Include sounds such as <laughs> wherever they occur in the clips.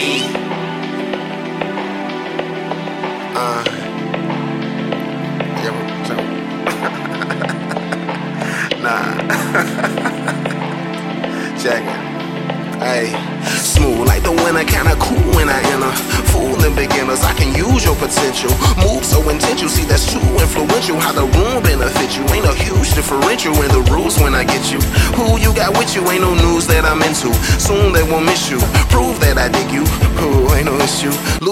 me. Uh, yeah, so, <laughs> nah. <laughs> Smooth like the winter, kinda cool when I enter. Fooling beginners, I can use your potential. Move so intentional, see that's too influential. How the room benefit you. Ain't a huge differential in the rules when I get you. Who you got with you ain't no news that I'm into. Soon they won't miss you. Prove that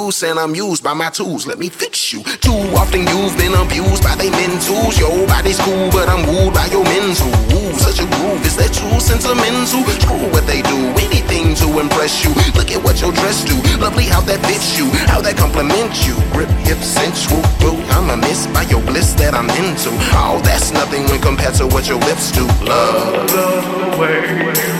Loose and I'm used by my tools. Let me fix you. Too often you've been abused by they tools. Your body's cool, but I'm wooed by your mental. Ooh, such a groove. Is that too sentimental? Screw what they do. Anything to impress you. Look at what your dress do. Lovely how that fits you. How that compliments you. Grip, hip, sensual. Boo, I'm a miss by your bliss that I'm into. Oh, that's nothing when compared to what your lips do. Love. the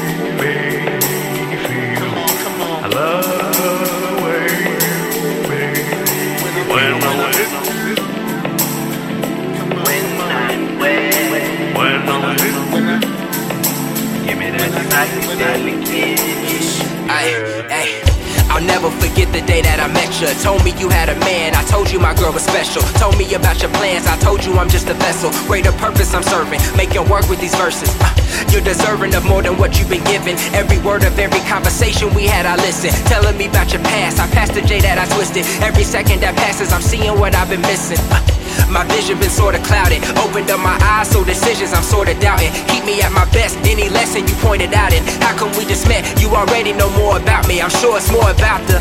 Ay, ay. I'll never forget the day that I met you. Told me you had a man. I told you my girl was special. Told me about your plans. I told you I'm just a vessel. Greater purpose I'm serving. Making work with these verses. Uh, you're deserving of more than what you've been given. Every word of every conversation we had, I listen. Telling me about your past. I passed the J that I twisted. Every second that passes, I'm seeing what I've been missing. Uh, my vision been sorta clouded. Opened up my eyes, so decisions I'm sorta doubting. Keep me at my best, any lesson you pointed out. And how come we just met? You already know more about me. I'm sure it's more about the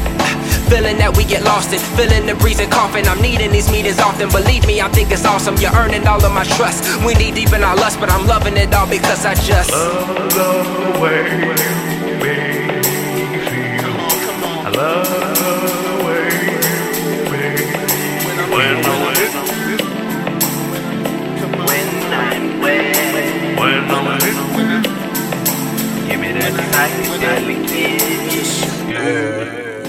feeling that we get lost in. Feeling the breeze and coughing. I'm needing these meetings often. Believe me, I think it's awesome. You're earning all of my trust. We need deep in our lust, but I'm loving it all because I just. love the way me that psychedelic kiss.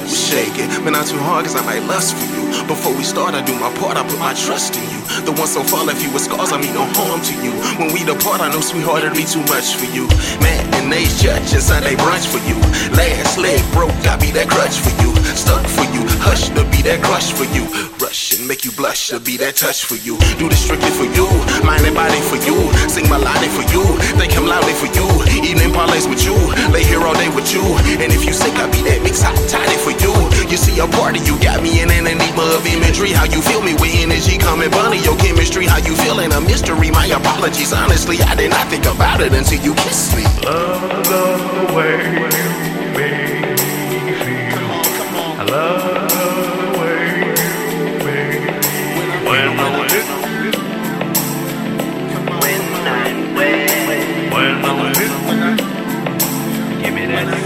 Shake it, but not too hard cause I might lust for you. Before we start, I do my part, I put my trust in you. The one so far left you with scars, I mean no harm to you. When we depart, I know sweetheart, it'll be too much for you. Mayonnaise church and Sunday brunch for you. Last leg broke, I be that crutch for you. Stuck for you, hush to be that crush for you. Rush and make you blush to be that touch for you. Do this strictly for you, mind and body for you. Sing my melody for you, think him loudly for you. Evening parlays with you, lay here all day with you. And if you sick, I be that mix hot toddy for you. You see a party, you got me in an enigma of imagery. How you feel me with energy coming bunny, your chemistry. How you feeling a mystery. My apologies, honestly, I did not think about it until you kissed me. love the way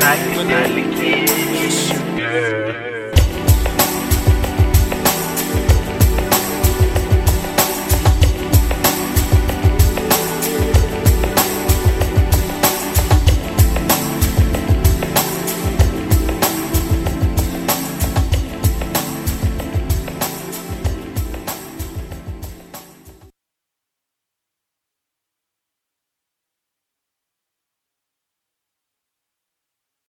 night, good night.